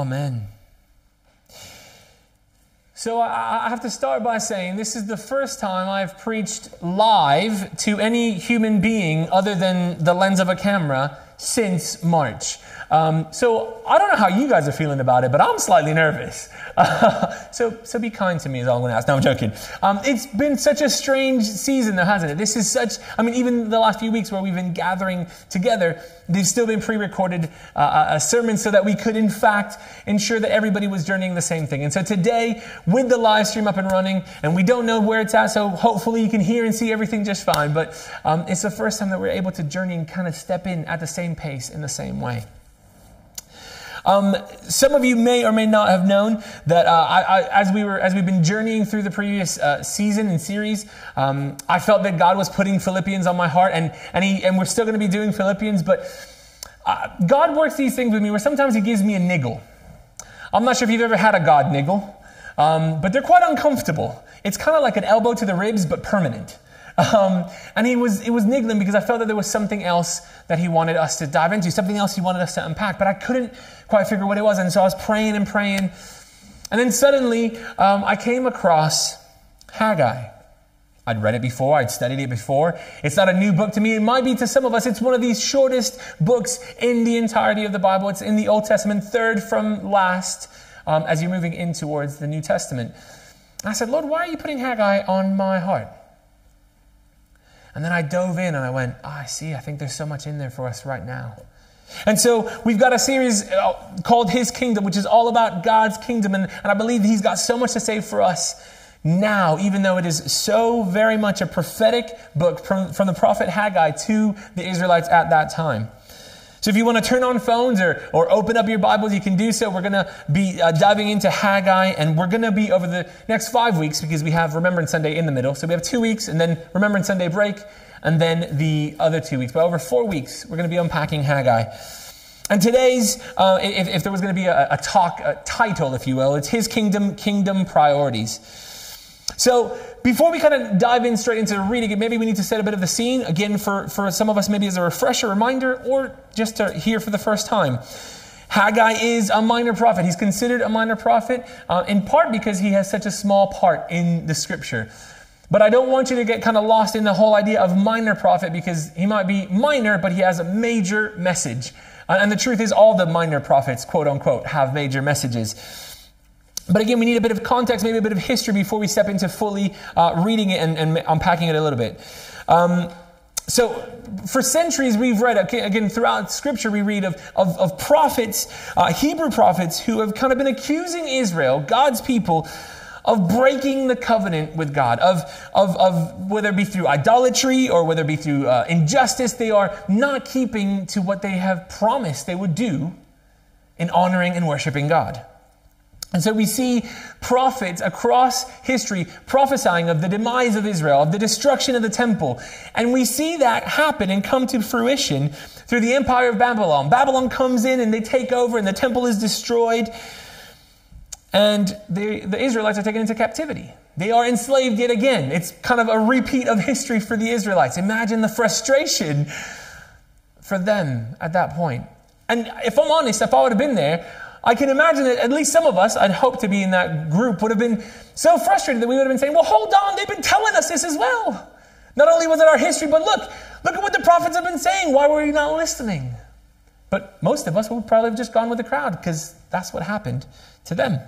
Amen. So I have to start by saying this is the first time I've preached live to any human being other than the lens of a camera since March. Um, so I don't know how you guys are feeling about it, but I'm slightly nervous. Uh, so, so be kind to me is all I'm going to ask. No, I'm joking. Um, it's been such a strange season though, hasn't it? This is such, I mean, even the last few weeks where we've been gathering together, they've still been pre-recorded uh, sermons so that we could in fact ensure that everybody was journeying the same thing. And so today, with the live stream up and running, and we don't know where it's at, so hopefully you can hear and see everything just fine, but um, it's the first time that we're able to journey and kind of step in at the same pace in the same way. Um, some of you may or may not have known that uh, I, I, as we were as we've been journeying through the previous uh, season and series, um, I felt that God was putting Philippians on my heart, and and he and we're still going to be doing Philippians, but uh, God works these things with me where sometimes He gives me a niggle. I'm not sure if you've ever had a God niggle, um, but they're quite uncomfortable. It's kind of like an elbow to the ribs, but permanent. Um, and he was, it was niggling because I felt that there was something else that he wanted us to dive into, something else he wanted us to unpack, but I couldn't quite figure what it was. And so I was praying and praying. And then suddenly, um, I came across Haggai. I'd read it before, I'd studied it before. It's not a new book to me. It might be to some of us. It's one of these shortest books in the entirety of the Bible. It's in the Old Testament, third from last, um, as you're moving in towards the New Testament. I said, Lord, why are you putting Haggai on my heart? And then I dove in and I went, oh, I see, I think there's so much in there for us right now. And so we've got a series uh, called His Kingdom, which is all about God's kingdom. And, and I believe He's got so much to say for us now, even though it is so very much a prophetic book from, from the prophet Haggai to the Israelites at that time. So if you want to turn on phones or, or open up your Bibles, you can do so. We're going to be uh, diving into Haggai, and we're going to be over the next five weeks because we have Remembrance Sunday in the middle. So we have two weeks, and then Remembrance Sunday break, and then the other two weeks. But over four weeks, we're going to be unpacking Haggai. And today's, uh, if, if, there was going to be a, a talk, a title, if you will, it's His Kingdom, Kingdom Priorities. So before we kind of dive in straight into reading it, maybe we need to set a bit of the scene. Again, for, for some of us, maybe as a refresher, reminder, or just to hear for the first time. Haggai is a minor prophet. He's considered a minor prophet uh, in part because he has such a small part in the scripture. But I don't want you to get kind of lost in the whole idea of minor prophet because he might be minor, but he has a major message. Uh, and the truth is, all the minor prophets, quote unquote, have major messages. But again, we need a bit of context, maybe a bit of history before we step into fully uh, reading it and, and, unpacking it a little bit. Um, so, for centuries, we've read, again, throughout scripture, we read of, of, of prophets, uh, Hebrew prophets, who have kind of been accusing Israel, God's people, of breaking the covenant with God, of, of, of whether it be through idolatry or whether it be through uh, injustice, they are not keeping to what they have promised they would do in honoring and worshiping God. And so we see prophets across history prophesying of the demise of Israel, of the destruction of the temple. And we see that happen and come to fruition through the empire of Babylon. Babylon comes in and they take over and the temple is destroyed. And the, the Israelites are taken into captivity. They are enslaved yet again. It's kind of a repeat of history for the Israelites. Imagine the frustration for them at that point. And if I'm honest, if I would have been there, I can imagine that at least some of us, I'd hope to be in that group, would have been so frustrated that we would have been saying, well, hold on, they've been telling us this as well. Not only was it our history, but look, look at what the prophets have been saying. Why were you not listening? But most of us would probably have just gone with the crowd because that's what happened to them.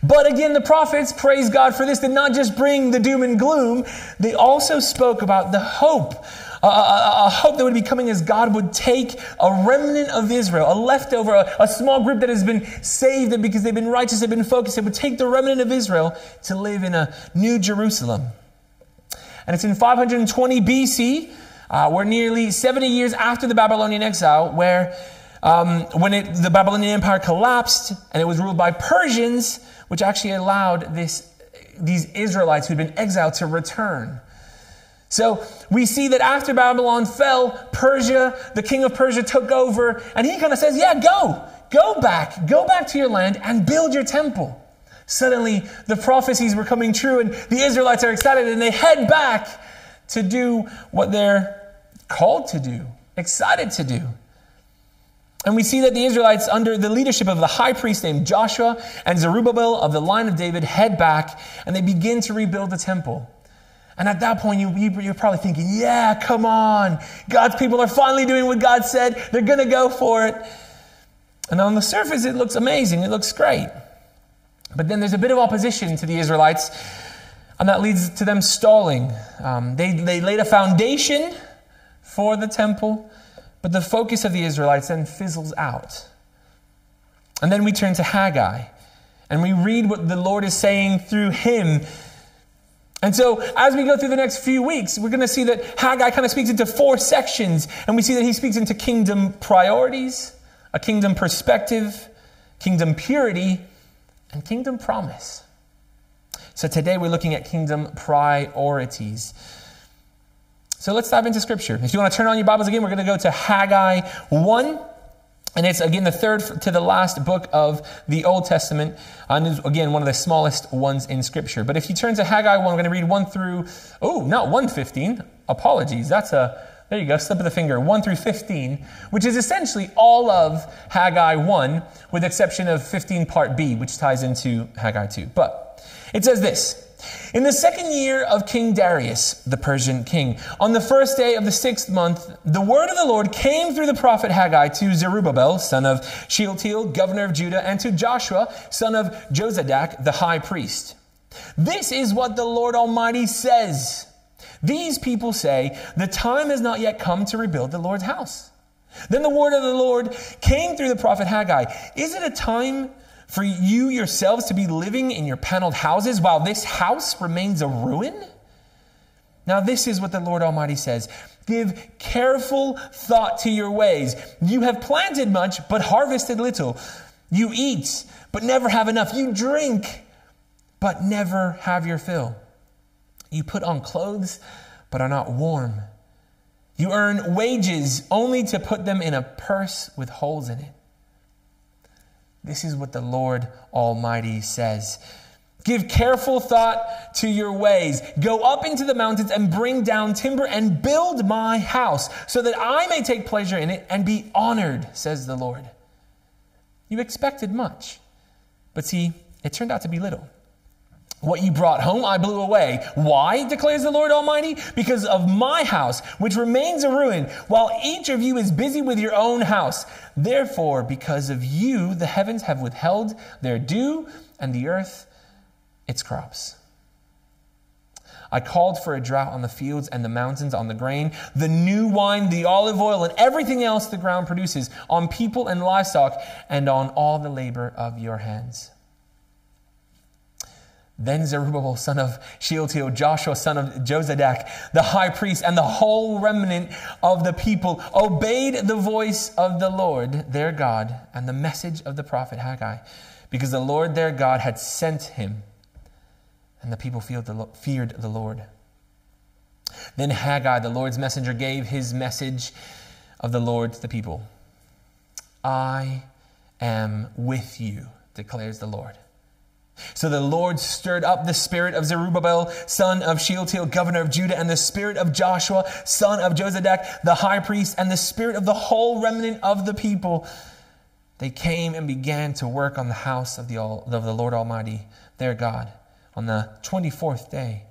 But again, the prophets, praise God for this, did not just bring the doom and gloom, they also spoke about the hope a, hope that would be coming as God would take a remnant of Israel, a leftover, a, a small group that has been saved because they've been righteous, they've been focused. It would take the remnant of Israel to live in a new Jerusalem. And it's in 520 BC, uh, we're nearly 70 years after the Babylonian exile, where um, when it, the Babylonian Empire collapsed and it was ruled by Persians, which actually allowed this, these Israelites who'd been exiled to return. So we see that after Babylon fell, Persia, the king of Persia took over, and he kind of says, Yeah, go, go back, go back to your land and build your temple. Suddenly, the prophecies were coming true, and the Israelites are excited, and they head back to do what they're called to do, excited to do. And we see that the Israelites, under the leadership of the high priest named Joshua and Zerubbabel of the line of David, head back and they begin to rebuild the temple. And at that point, you, you, are probably thinking, yeah, come on. God's people are finally doing what God said. They're going to go for it. And on the surface, it looks amazing. It looks great. But then there's a bit of opposition to the Israelites, and that leads to them stalling. Um, they, they laid a foundation for the temple, but the focus of the Israelites then fizzles out. And then we turn to Haggai, and we read what the Lord is saying through him. And so, as we go through the next few weeks, we're going to see that Haggai kind of speaks into four sections, and we see that he speaks into kingdom priorities, a kingdom perspective, kingdom purity, and kingdom promise. So today we're looking at kingdom priorities. So let's dive into scripture. If you want to turn on your Bibles again, we're going to go to Haggai 1. And it's again the third to the last book of the Old Testament. Uh, and is again, one of the smallest ones in Scripture. But if you turn to Haggai 1, we're going to read 1 through, oh, not 115. Apologies. That's a, there you go, slip of the finger, 1 through 15, which is essentially all of Haggai 1, with exception of 15 part B, which ties into Haggai 2. But it says this In the second year of King Darius, the Persian king, on the first day of the sixth month, the word of the Lord came through the prophet Haggai to Zerubbabel, son of Shealtiel, governor of Judah, and to Joshua, son of Jozadak, the high priest. This is what the Lord Almighty says. These people say, The time has not yet come to rebuild the Lord's house. Then the word of the Lord came through the prophet Haggai. Is it a time for you yourselves to be living in your paneled houses while this house remains a ruin? Now, this is what the Lord Almighty says Give careful thought to your ways. You have planted much, but harvested little. You eat, but never have enough. You drink, but never have your fill. You put on clothes, but are not warm. You earn wages only to put them in a purse with holes in it. This is what the Lord Almighty says. Give careful thought to your ways. Go up into the mountains and bring down timber and build my house so that I may take pleasure in it and be honored, says the Lord. You expected much, but see, it turned out to be little. What you brought home, I blew away. Why, declares the Lord Almighty? Because of my house, which remains a ruin, while each of you is busy with your own house. Therefore, because of you, the heavens have withheld their dew, and the earth its crops. I called for a drought on the fields and the mountains, on the grain, the new wine, the olive oil, and everything else the ground produces, on people and livestock, and on all the labor of your hands. Then Zerubbabel, son of Shealtiel, Joshua, son of Jozadak, the high priest, and the whole remnant of the people obeyed the voice of the Lord their God and the message of the prophet Haggai, because the Lord their God had sent him, and the people feared the Lord. Then Haggai, the Lord's messenger, gave his message of the Lord to the people I am with you, declares the Lord so the Lord stirred up the spirit of Zerubbabel, son of Shealtiel, governor of Judah, and the spirit of Joshua, son of Jozadak, the high priest, and the spirit of the whole remnant of the people. They came and began to work on the house of the, of the Lord Almighty, their God, on the 24th day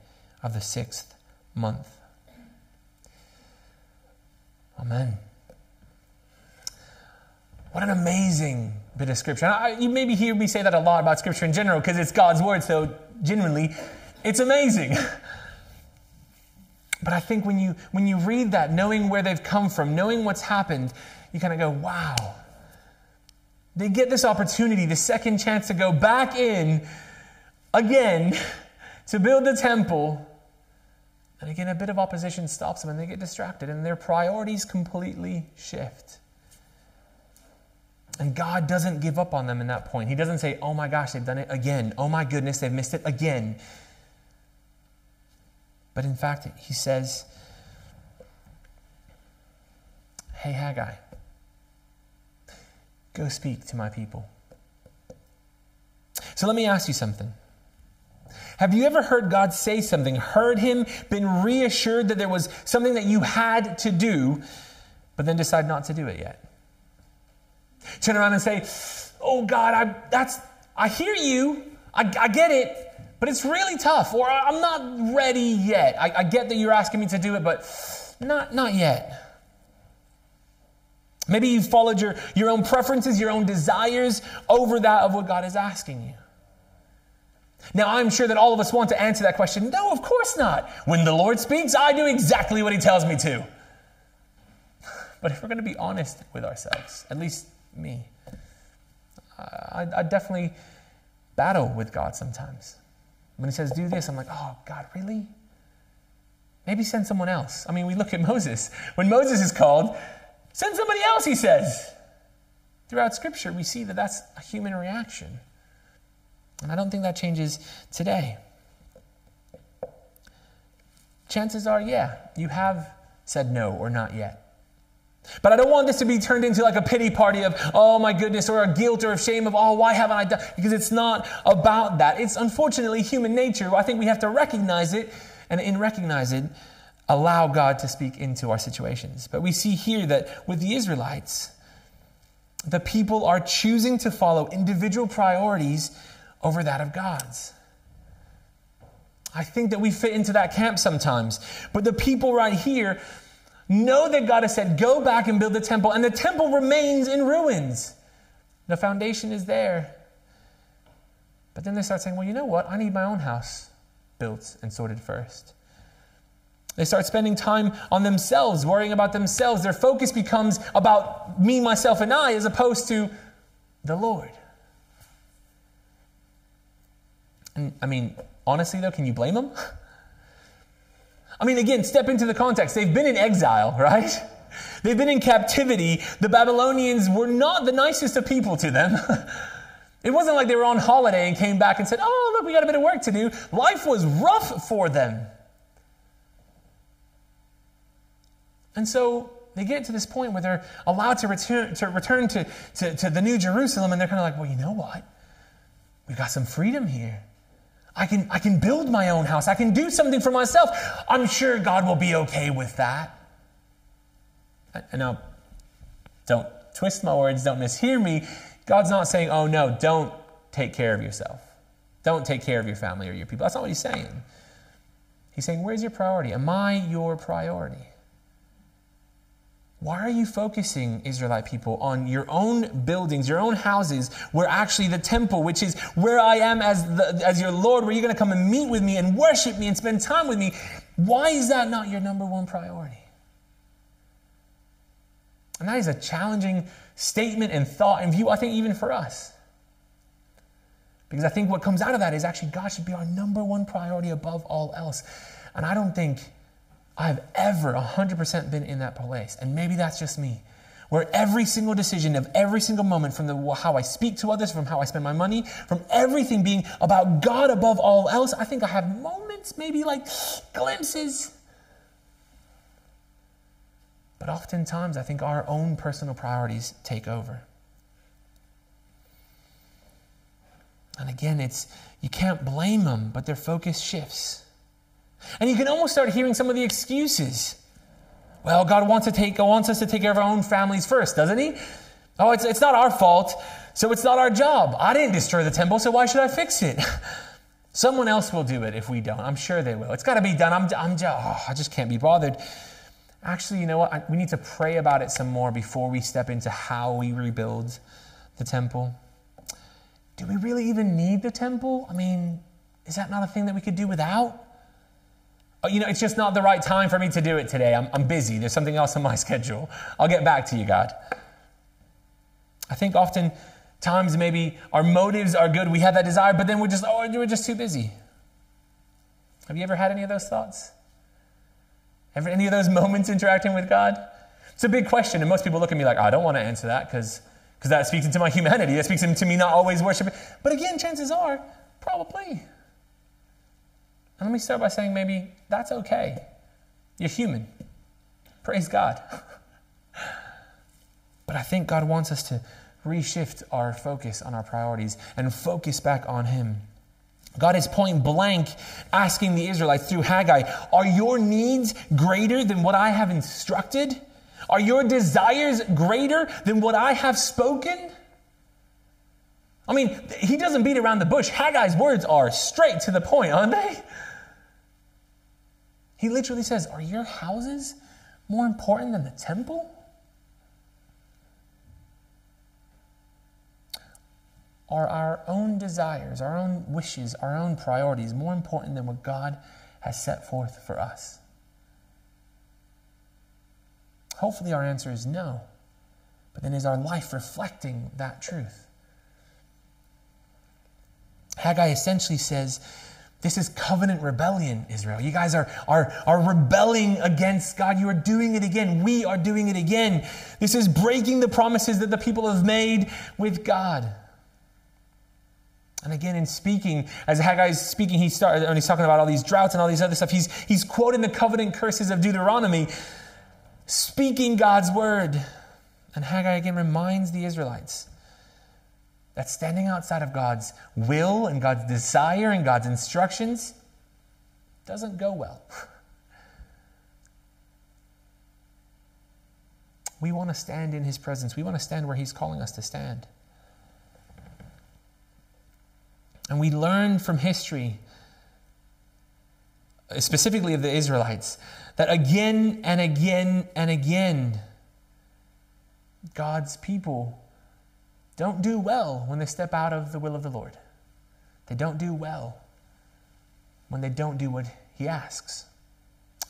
of the sixth month. Amen. What an amazing bit of scripture. I, you maybe hear me say that a lot about scripture in general because it's God's word, so genuinely, it's amazing. but I think when you when you read that, knowing where they've come from, knowing what's happened, you kind of go, wow. They get this opportunity, the second chance to go back in again to build the temple. And again, a bit of opposition stops them and they get distracted and their priorities completely shift. And God doesn't give up on them in that point. He doesn't say, oh my gosh, they've done it again. Oh my goodness, they've missed it again. But in fact, he says, hey, Haggai, go speak to my people. So let me ask you something. Have you ever heard God say something, heard Him, been reassured that there was something that you had to do, but then decide not to do it yet? Turn around and say, Oh God, I, that's, I hear you. I, I get it, but it's really tough. Or I'm not ready yet. I, I get that you're asking me to do it, but not, not yet. Maybe you've followed your, your own preferences, your own desires over that of what God is asking you. Now, I'm sure that all of us want to answer that question. No, of course not. When the Lord speaks, I do exactly what He tells me to. But if we're going to be honest with ourselves, at least me, I, I definitely battle with God sometimes. When He says, do this, I'm like, oh, God, really? Maybe send someone else. I mean, we look at Moses. When Moses is called, send somebody else, he says. Throughout Scripture, we see that that's a human reaction. And I don't think that changes today. Chances are, yeah, you have said no or not yet. But I don't want this to be turned into like a pity party of, oh my goodness, or a guilt or a shame of, oh, why haven't I done? Because it's not about that. It's unfortunately human nature. I think we have to recognize it, and in recognize it, allow God to speak into our situations. But we see here that with the Israelites, the people are choosing to follow individual priorities over that of God's. I think that we fit into that camp sometimes. But the people right here know that God has said, go back and build the temple, and the temple remains in ruins. The foundation is there. But then they start saying, well, you know what? I need my own house built and sorted first. They start spending time on themselves, worrying about themselves. Their focus becomes about me, myself, and I, as opposed to the Lord. And I mean, honestly, though, can you blame them? I mean, again, step into the context. They've been in exile, right? They've been in captivity. The Babylonians were not the nicest of people to them. it wasn't like they were on holiday and came back and said, Oh, look, we got a bit of work to do. Life was rough for them. And so they get to this point where they're allowed to return to, return to, to, to the New Jerusalem, and they're kind of like, Well, you know what? We've got some freedom here. I can, I can build my own house. I can do something for myself. I'm sure God will be okay with that. And now, don't twist my words, don't mishear me. God's not saying, oh no, don't take care of yourself. Don't take care of your family or your people. That's not what he's saying. He's saying, where's your priority? Am I your priority? Why are you focusing, Israelite people, on your own buildings, your own houses, where actually the temple, which is where I am as, the, as your Lord, where you're going to come and meet with me and worship me and spend time with me, why is that not your number one priority? And that is a challenging statement and thought and view, I think, even for us. Because I think what comes out of that is actually God should be our number one priority above all else. And I don't think I've ever 100% been in that place. And maybe that's just me. Where every single decision of every single moment, from the, how I speak to others, from how I spend my money, from everything being about God above all else, I think I have moments, maybe like glimpses. But oftentimes, I think our own personal priorities take over. And again, it's you can't blame them, but their focus shifts. And you can almost start hearing some of the excuses. Well, God wants, to take, wants us to take care of our own families first, doesn't He? Oh, it's, it's not our fault, so it's not our job. I didn't destroy the temple, so why should I fix it? Someone else will do it if we don't. I'm sure they will. It's got to be done. I'm, I'm oh, I just can't be bothered. Actually, you know what? I, we need to pray about it some more before we step into how we rebuild the temple. Do we really even need the temple? I mean, is that not a thing that we could do without? Oh, you know, it's just not the right time for me to do it today. I'm, I'm busy. There's something else on my schedule. I'll get back to you, God. I think often times maybe our motives are good. We have that desire, but then we're just, oh, we're just too busy. Have you ever had any of those thoughts? Ever any of those moments interacting with God? It's a big question, and most people look at me like, oh, I don't want to answer that because because that speaks into my humanity. That speaks into me not always worshiping. But again, chances are, probably. And let me start by saying maybe that's okay. You're human. Praise God. but I think God wants us to reshift our focus on our priorities and focus back on Him. God is point blank asking the Israelites through Haggai, Are your needs greater than what I have instructed? Are your desires greater than what I have spoken? I mean, he doesn't beat around the bush. Haggai's words are straight to the point, aren't they? He literally says, Are your houses more important than the temple? Are our own desires, our own wishes, our own priorities more important than what God has set forth for us? Hopefully, our answer is no. But then, is our life reflecting that truth? Haggai essentially says, This is covenant rebellion, Israel. You guys are, are, are rebelling against God. You are doing it again. We are doing it again. This is breaking the promises that the people have made with God. And again, in speaking, as Haggai is speaking, he started, and he's talking about all these droughts and all these other stuff. He's, he's quoting the covenant curses of Deuteronomy speaking God's word. And Haggai again reminds the Israelites that standing outside of God's will and God's desire and God's instructions doesn't go well. We want to stand in His presence. We want to stand where He's calling us to stand. And we learn from history, specifically of the Israelites, that again and again and again, God's people don't do well when they step out of the will of the Lord. They don't do well when they don't do what He asks.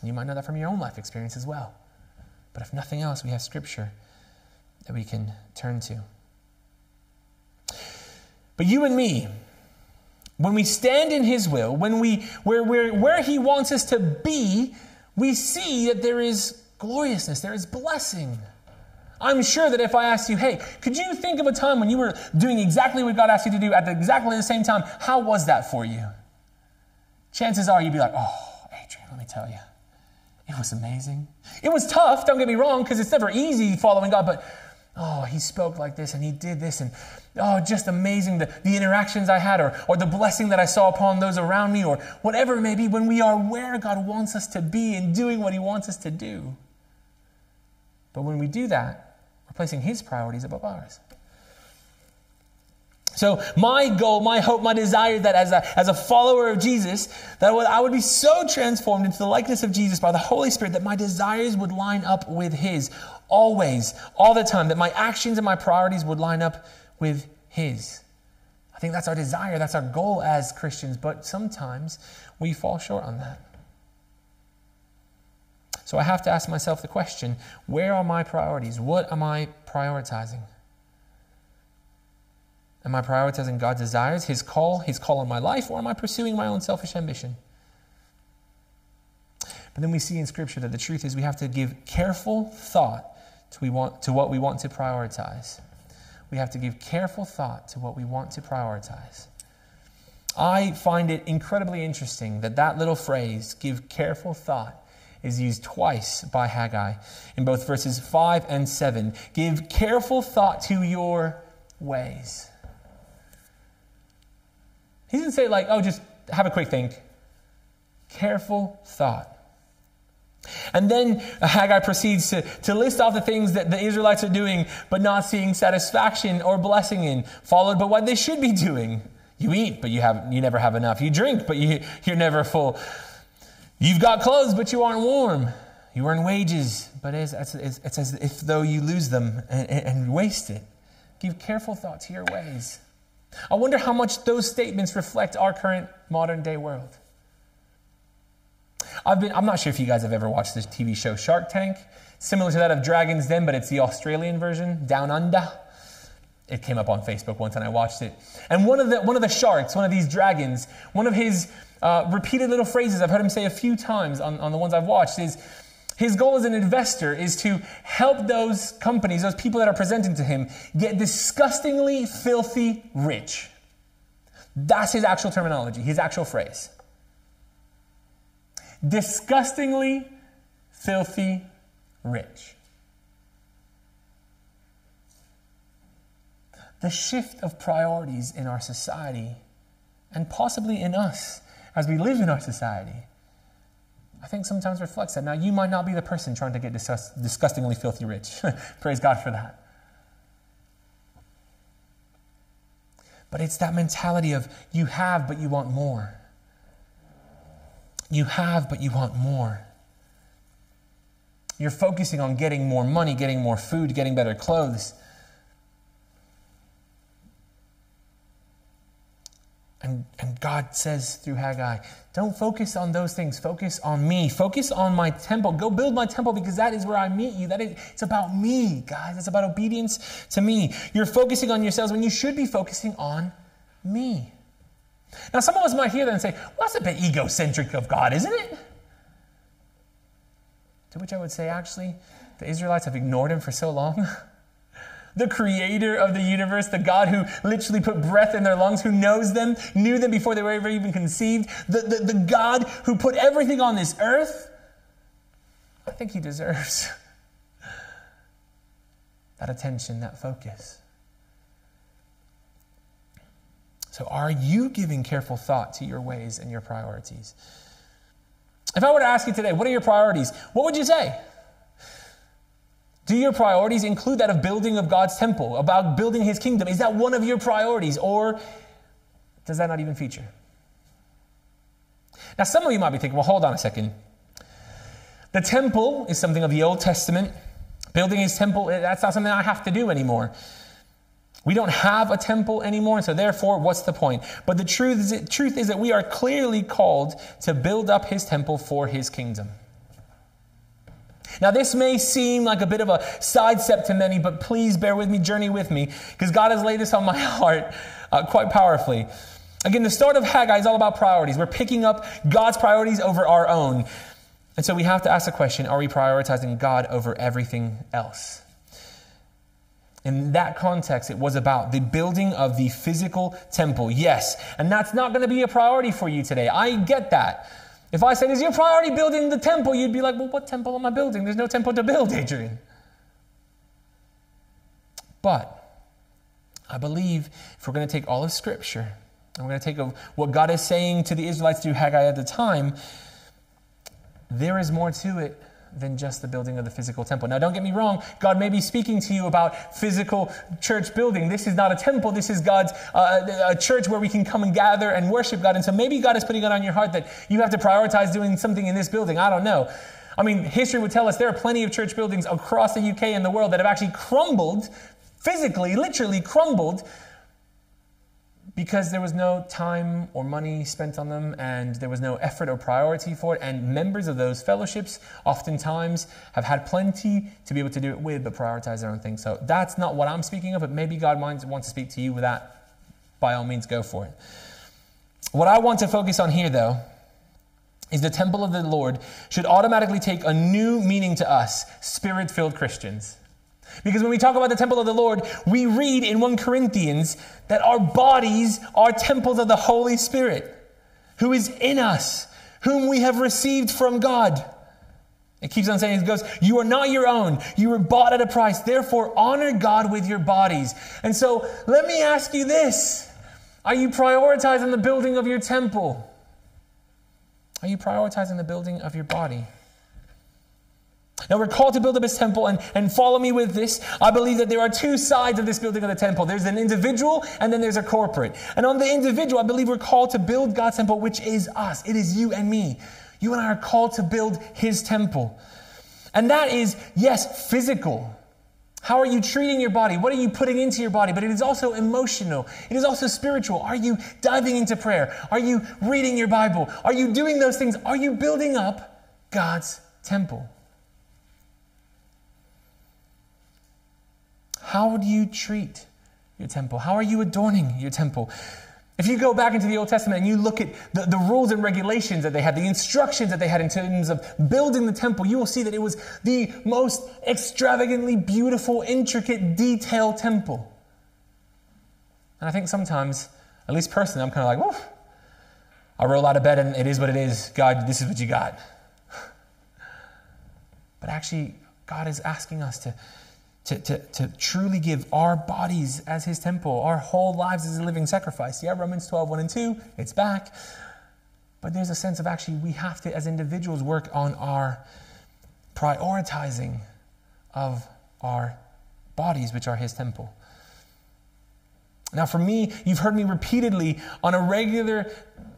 You might know that from your own life experience as well. But if nothing else, we have Scripture that we can turn to. But you and me, when we stand in His will, when we where, where, where He wants us to be, we see that there is gloriousness, there is blessing. I'm sure that if I asked you, hey, could you think of a time when you were doing exactly what God asked you to do at exactly the same time? How was that for you? Chances are you'd be like, oh, Adrian, let me tell you, it was amazing. It was tough, don't get me wrong, because it's never easy following God, but oh, he spoke like this and he did this, and oh, just amazing the, the interactions I had, or, or the blessing that I saw upon those around me, or whatever it may be, when we are where God wants us to be and doing what he wants us to do. But when we do that, placing his priorities above ours. So my goal, my hope, my desire that as a, as a follower of Jesus, that I would be so transformed into the likeness of Jesus by the Holy Spirit that my desires would line up with his always, all the time, that my actions and my priorities would line up with his. I think that's our desire, that's our goal as Christians, but sometimes we fall short on that. So I have to ask myself the question where are my priorities? What am I prioritizing? Am I prioritizing God's desires, His call, His call on my life, or am I pursuing my own selfish ambition? But then we see in Scripture that the truth is we have to give careful thought to, we want, to what we want to prioritize. We have to give careful thought to what we want to prioritize. I find it incredibly interesting that that little phrase, give careful thought, is used twice by Haggai in both verses 5 and 7. Give careful thought to your ways. He doesn't say, like, oh, just have a quick think. Careful thought. And then Haggai proceeds to, to list off the things that the Israelites are doing, but not seeing satisfaction or blessing in, followed by what they should be doing. You eat, but you, have, you never have enough. You drink, but you, you're never full. You've got clothes, but you aren't warm. You earn wages, but it's, it's, it's as if though you lose them and, and waste it. Give careful thought to your ways. I wonder how much those statements reflect our current modern day world. I've been, I'm not sure if you guys have ever watched this TV show Shark Tank. Similar to that of Dragon's Den, but it's the Australian version, Down Under. It came up on Facebook once and I watched it. And one of the, one of the sharks, one of these dragons, one of his uh, repeated little phrases I've heard him say a few times on, on the ones I've watched is his goal as an investor is to help those companies, those people that are presenting to him, get disgustingly filthy rich. That's his actual terminology, his actual phrase disgustingly filthy rich. The shift of priorities in our society, and possibly in us as we live in our society, I think sometimes reflects that. Now, you might not be the person trying to get disgust- disgustingly filthy rich. Praise God for that. But it's that mentality of you have, but you want more. You have, but you want more. You're focusing on getting more money, getting more food, getting better clothes. And, and God says through Haggai, don't focus on those things. Focus on me. Focus on my temple. Go build my temple because that is where I meet you. That is, it's about me, guys. It's about obedience to me. You're focusing on yourselves when you should be focusing on me. Now, some of us might hear that and say, well, that's a bit egocentric of God, isn't it? To which I would say, actually, the Israelites have ignored him for so long. the creator of the universe, the God who literally put breath in their lungs, who knows them, knew them before they were ever even conceived, the, the, the God who put everything on this earth, I think he deserves that attention, that focus. So, are you giving careful thought to your ways and your priorities? If I were to ask you today, what are your priorities? What would you say? Do your priorities include that of building of God's temple, about building his kingdom? Is that one of your priorities, or does that not even feature? Now, some of you might be thinking, well, hold on a second. The temple is something of the Old Testament. Building his temple, eh, that's not something I have to do anymore. We don't have a temple anymore, so therefore, what's the point? But the truth is, truth is that we are clearly called to build up his temple for his kingdom. Now, this may seem like a bit of a sidestep to many, but please bear with me, journey with me, because God has laid this on my heart uh, quite powerfully. Again, the start of Haggai is all about priorities. We're picking up God's priorities over our own. And so we have to ask the question are we prioritizing God over everything else? In that context, it was about the building of the physical temple. Yes. And that's not going to be a priority for you today. I get that. If I said, Is your priority building the temple? You'd be like, Well, what temple am I building? There's no temple to build, Adrian. But I believe if we're going to take all of Scripture and we're going to take what God is saying to the Israelites through Haggai at the time, there is more to it than just the building of the physical temple. Now, don't get me wrong, God may be speaking to you about physical church building. This is not a temple, this is God's uh, a church where we can come and gather and worship God. And so maybe God is putting it on your heart that you have to prioritize doing something in this building. I don't know. I mean, history would tell us there are plenty of church buildings across the UK and the world that have actually crumbled, physically, literally crumbled because there was no time or money spent on them and there was no effort or priority for it. And members of those fellowships oftentimes have had plenty to be able to do it with, but prioritize their own things. So that's not what I'm speaking of, but maybe God wants to speak to you with that. By all means, go for it. What I want to focus on here, though, is the temple of the Lord should automatically take a new meaning to us, spirit filled Christians. Because when we talk about the temple of the Lord, we read in 1 Corinthians that our bodies are temples of the Holy Spirit, who is in us, whom we have received from God. It keeps on saying, it goes, You are not your own. You were bought at a price. Therefore, honor God with your bodies. And so, let me ask you this Are you prioritizing the building of your temple? Are you prioritizing the building of your body? Now we're called to build up his temple, and, and follow me with this. I believe that there are two sides of this building of the temple. There's an individual, and then there's a corporate. And on the individual, I believe we're called to build God's temple, which is us. It is you and me. You and I are called to build his temple. And that is, yes, physical. How are you treating your body? What are you putting into your body? But it is also emotional. It is also spiritual. Are you diving into prayer? Are you reading your Bible? Are you doing those things? Are you building up God's temple? How do you treat your temple? How are you adorning your temple? If you go back into the Old Testament and you look at the, the, rules and regulations that they had, the instructions that they had in terms of building the temple, you will see that it was the most extravagantly beautiful, intricate, detailed temple. And I think sometimes, at least personally, I'm kind of like, woof. I roll out of bed and it is what it is. God, this is what you got. But actually, God is asking us to to, to, to truly give our bodies as his temple, our whole lives as a living sacrifice. Yeah, Romans 12, 1 and 2, it's back. But there's a sense of actually we have to, as individuals, work on our prioritizing of our bodies, which are His temple. Now, for me, you've heard me repeatedly on a regular,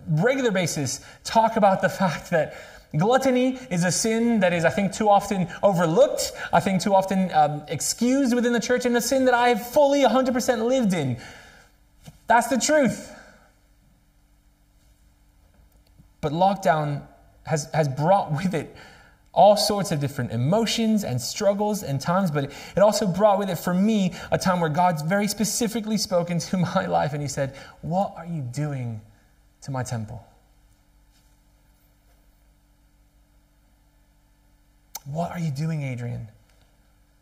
regular basis talk about the fact that gluttony is a sin that is, I think, too often overlooked, I think, too often um, excused within the church, and a sin that I have fully 100% lived in. That's the truth. But lockdown has, has brought with it all sorts of different emotions and struggles and times, but it also brought with it for me a time where God's very specifically spoken to my life and He said, What are you doing to my temple? What are you doing, Adrian,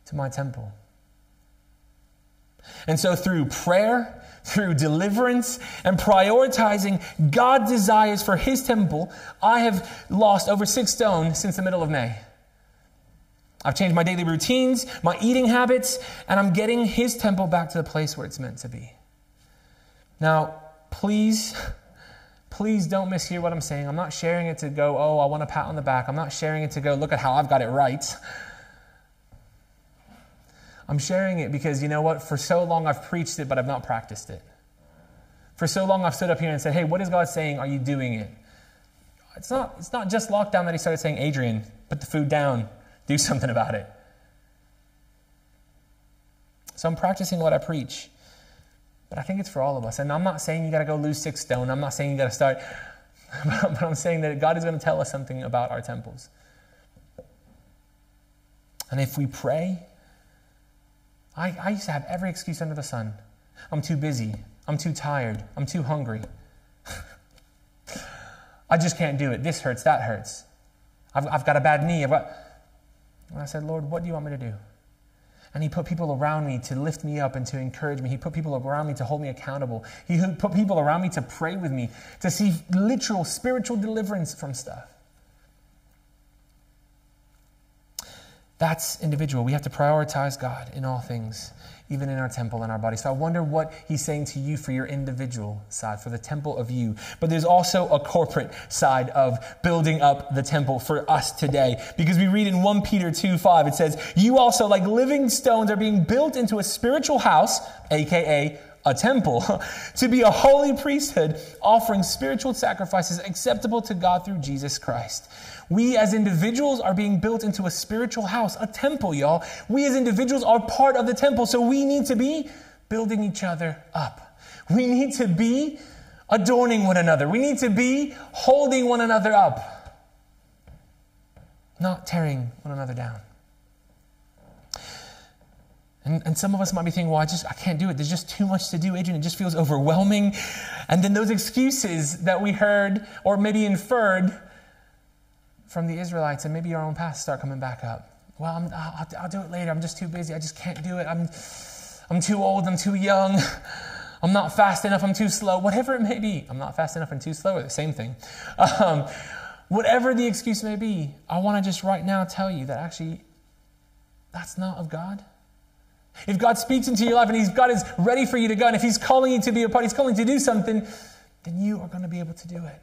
to my temple? And so, through prayer, through deliverance, and prioritizing God's desires for His temple, I have lost over six stone since the middle of May. I've changed my daily routines, my eating habits, and I'm getting His temple back to the place where it's meant to be. Now, please, please don't mishear what I'm saying. I'm not sharing it to go, oh, I want a pat on the back. I'm not sharing it to go, look at how I've got it right. I'm sharing it because you know what? For so long I've preached it, but I've not practiced it. For so long I've stood up here and said, hey, what is God saying? Are you doing it? It's not, it's not just lockdown that he started saying, Adrian, put the food down, do something about it. So I'm practicing what I preach. But I think it's for all of us. And I'm not saying you got to go lose six stone. I'm not saying you got to start. But I'm saying that God is going to tell us something about our temples. And if we pray I, I used to have every excuse under the sun. I'm too busy. I'm too tired. I'm too hungry. I just can't do it. This hurts. That hurts. I've, I've got a bad knee. I've got... And I said, Lord, what do you want me to do? And He put people around me to lift me up and to encourage me. He put people around me to hold me accountable. He put people around me to pray with me, to see literal spiritual deliverance from stuff. That's individual. We have to prioritize God in all things, even in our temple and our body. So I wonder what he's saying to you for your individual side, for the temple of you. But there's also a corporate side of building up the temple for us today. Because we read in 1 Peter 2 5, it says, You also, like living stones, are being built into a spiritual house, aka a temple, to be a holy priesthood, offering spiritual sacrifices acceptable to God through Jesus Christ. We as individuals are being built into a spiritual house, a temple, y'all. We as individuals are part of the temple, so we need to be building each other up. We need to be adorning one another. We need to be holding one another up, not tearing one another down. And, and some of us might be thinking, well, I just, I can't do it. There's just too much to do, Adrian. It just feels overwhelming. And then those excuses that we heard or maybe inferred from the Israelites and maybe our own past start coming back up. Well, i will I'll do it later. I'm just too busy. I just can't do it. I'm, I'm too old. I'm too young. I'm not fast enough. I'm too slow. Whatever it may be. I'm not fast enough and too slow are the same thing. Um, whatever the excuse may be, I want to just right now tell you that actually that's not of God. If God speaks into your life and He's God is ready for you to go, and if He's calling you to be a part, He's calling you to do something, then you are going to be able to do it.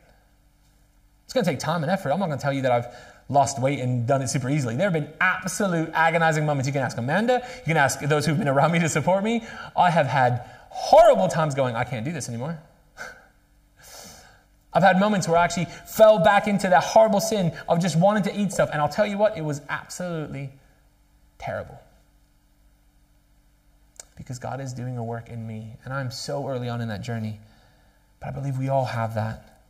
It's going to take time and effort. I'm not going to tell you that I've lost weight and done it super easily. There have been absolute agonizing moments. You can ask Amanda, you can ask those who've been around me to support me. I have had horrible times going, I can't do this anymore. I've had moments where I actually fell back into that horrible sin of just wanting to eat stuff. And I'll tell you what, it was absolutely terrible because God is doing a work in me. And I'm so early on in that journey. But I believe we all have that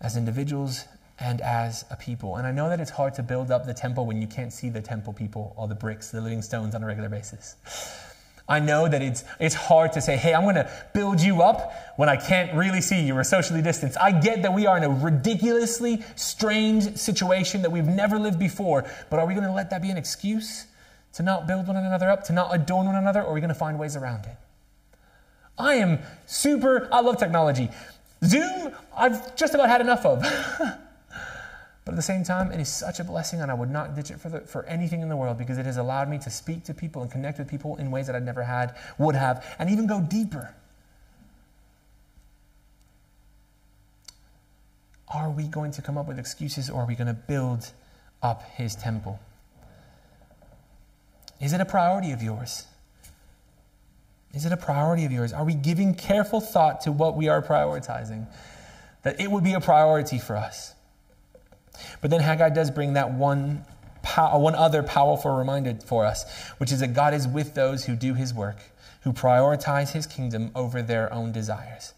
as individuals and as a people. And I know that it's hard to build up the temple when you can't see the temple people or the bricks, the living stones on a regular basis. I know that it's, it's hard to say, hey, I'm going to build you up when I can't really see you. We're socially distanced. I get that we are in a ridiculously strange situation that we've never lived before, but are we going to let that be an excuse? To not build one another up, to not adorn one another, or are we going to find ways around it? I am super, I love technology. Zoom, I've just about had enough of. but at the same time, it is such a blessing, and I would not ditch it for, the, for anything in the world because it has allowed me to speak to people and connect with people in ways that I'd never had, would have, and even go deeper. Are we going to come up with excuses or are we going to build up his temple? Is it a priority of yours? Is it a priority of yours? Are we giving careful thought to what we are prioritizing? That it would be a priority for us. But then Haggai does bring that one, pow- one other powerful reminder for us, which is that God is with those who do his work, who prioritize his kingdom over their own desires.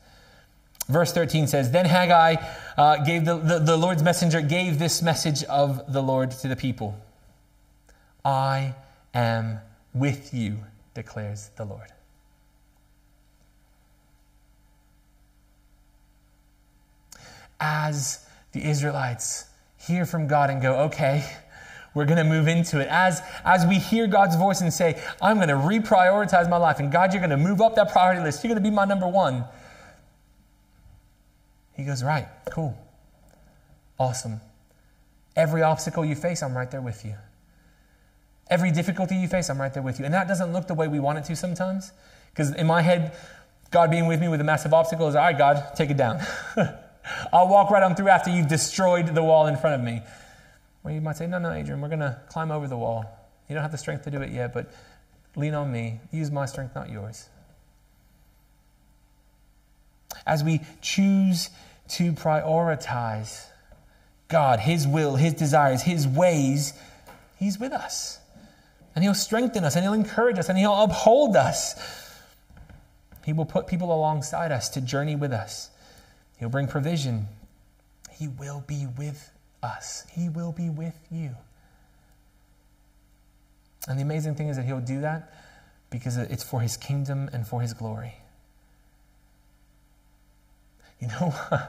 Verse 13 says, Then Haggai uh, gave the, the, the Lord's messenger gave this message of the Lord to the people I am with you, declares the Lord. As the Israelites hear from God and go, okay, we're going to move into it. As, as we hear God's voice and say, I'm going to reprioritize my life, and God, you're going to move up that priority list, you're going to be my number one. He goes, Right, cool. Awesome. Every obstacle you face, I'm right there with you. Every difficulty you face, I'm right there with you. And that doesn't look the way we want it to sometimes. Because in my head, God being with me with a massive obstacle is, all right, God, take it down. I'll walk right on through after you've destroyed the wall in front of me. Well, you might say, no, no, Adrian, we're going to climb over the wall. You don't have the strength to do it yet, but lean on me. Use my strength, not yours. As we choose to prioritize God, His will, His desires, His ways, He's with us. And He'll strengthen us, and He'll encourage us, and He'll uphold us. He will put people alongside us to journey with us. He'll bring provision. He will be with us, He will be with you. And the amazing thing is that He'll do that because it's for His kingdom and for His glory. You know,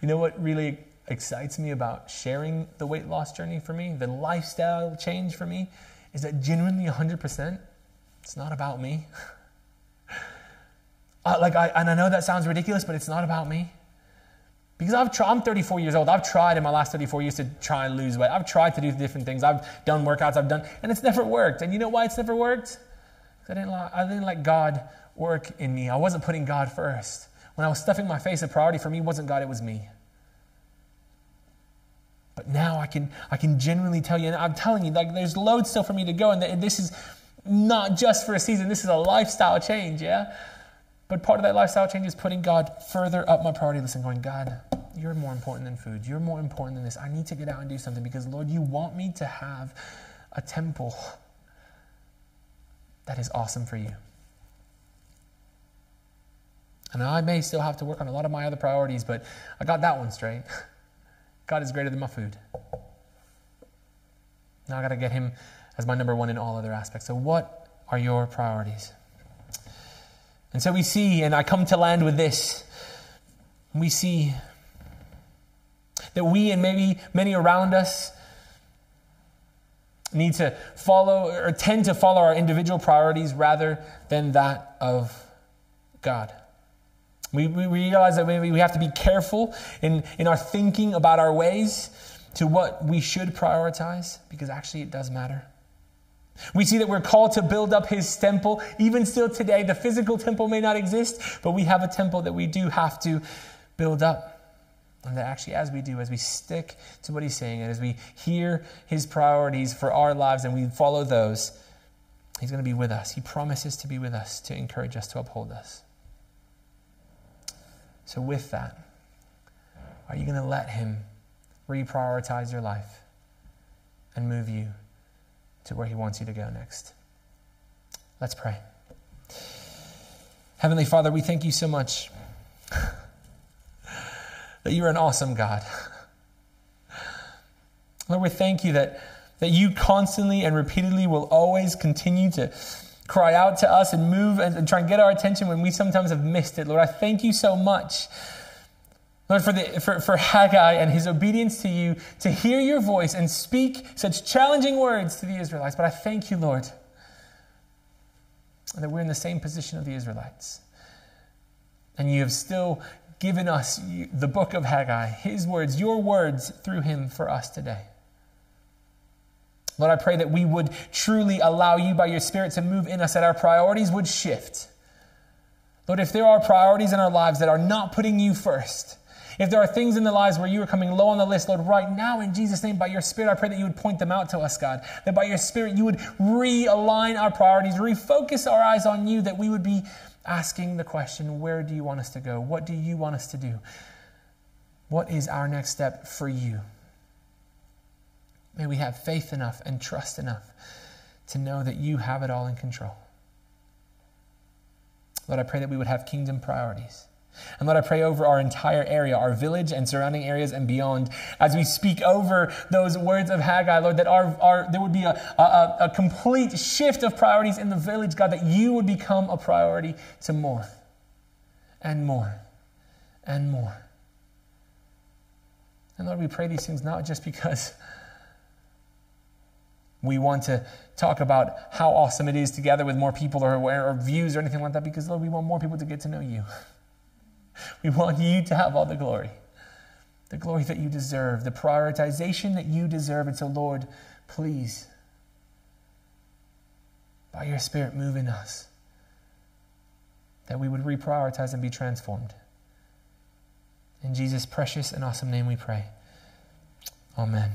you know what really excites me about sharing the weight loss journey for me, the lifestyle change for me, is that genuinely 100%, it's not about me. uh, like, I, and I know that sounds ridiculous, but it's not about me. Because I've I'm 34 years old. I've tried in my last 34 years to try and lose weight. I've tried to do different things. I've done workouts, I've done, and it's never worked. And you know why it's never worked? I didn't, I didn't let God work in me. I wasn't putting God first. When I was stuffing my face, a priority for me wasn't God, it was me. But now I can, I can genuinely tell you, and I'm telling you, like there's loads still for me to go, and this is not just for a season, this is a lifestyle change, yeah? But part of that lifestyle change is putting God further up my priority list and going, God, you're more important than food. You're more important than this. I need to get out and do something because, Lord, you want me to have a temple that is awesome for you. And I may still have to work on a lot of my other priorities, but I got that one straight. God is greater than my food. Now I got to get Him as my number one in all other aspects. So, what are your priorities? And so we see, and I come to land with this we see that we and maybe many around us need to follow or tend to follow our individual priorities rather than that of God. We, we realize that maybe we have to be careful in, in our thinking about our ways to what we should prioritize because actually it does matter. We see that we're called to build up his temple. Even still today, the physical temple may not exist, but we have a temple that we do have to build up. And that actually, as we do, as we stick to what he's saying, and as we hear his priorities for our lives and we follow those, he's going to be with us. He promises to be with us, to encourage us, to uphold us. So, with that, are you going to let Him reprioritize your life and move you to where He wants you to go next? Let's pray. Heavenly Father, we thank you so much that you're an awesome God. Lord, we thank you that, that you constantly and repeatedly will always continue to cry out to us and move and, try and get our attention when we sometimes have missed it. Lord, I thank you so much. Lord, for, the, for, for Haggai and his obedience to you to hear your voice and speak such challenging words to the Israelites. But I thank you, Lord, that we're in the same position of the Israelites. And you have still given us the book of Haggai, his words, your words through him for us today. Lord, I pray that we would truly allow you by your Spirit to move in us, that our priorities would shift. Lord, if there are priorities in our lives that are not putting you first, If there are things in the lives where you are coming low on the list, Lord, right now in Jesus' name, by your Spirit, I pray that you would point them out to us, God. That by your Spirit, you would realign our priorities, refocus our eyes on you, that we would be asking the question, where do you want us to go? What do you want us to do? What is our next step for you? May we have faith enough and trust enough to know that you have it all in control. Lord, I pray that we would have kingdom priorities. And Lord, I pray over our entire area, our village and surrounding areas and beyond, as we speak over those words of Haggai, Lord, that our, our, there would be a, a, a complete shift of priorities in the village, God, that you would become a priority to more and more and more. And Lord, we pray these things not just because we want to talk about how awesome it is together with more people or, or views or anything like that because, Lord, we want more people to get to know you. We want you to have all the glory, the glory that you deserve, the prioritization that you deserve. And so, Lord, please, by your Spirit, move in us that we would reprioritize and be transformed. In Jesus' precious and awesome name we pray. Amen.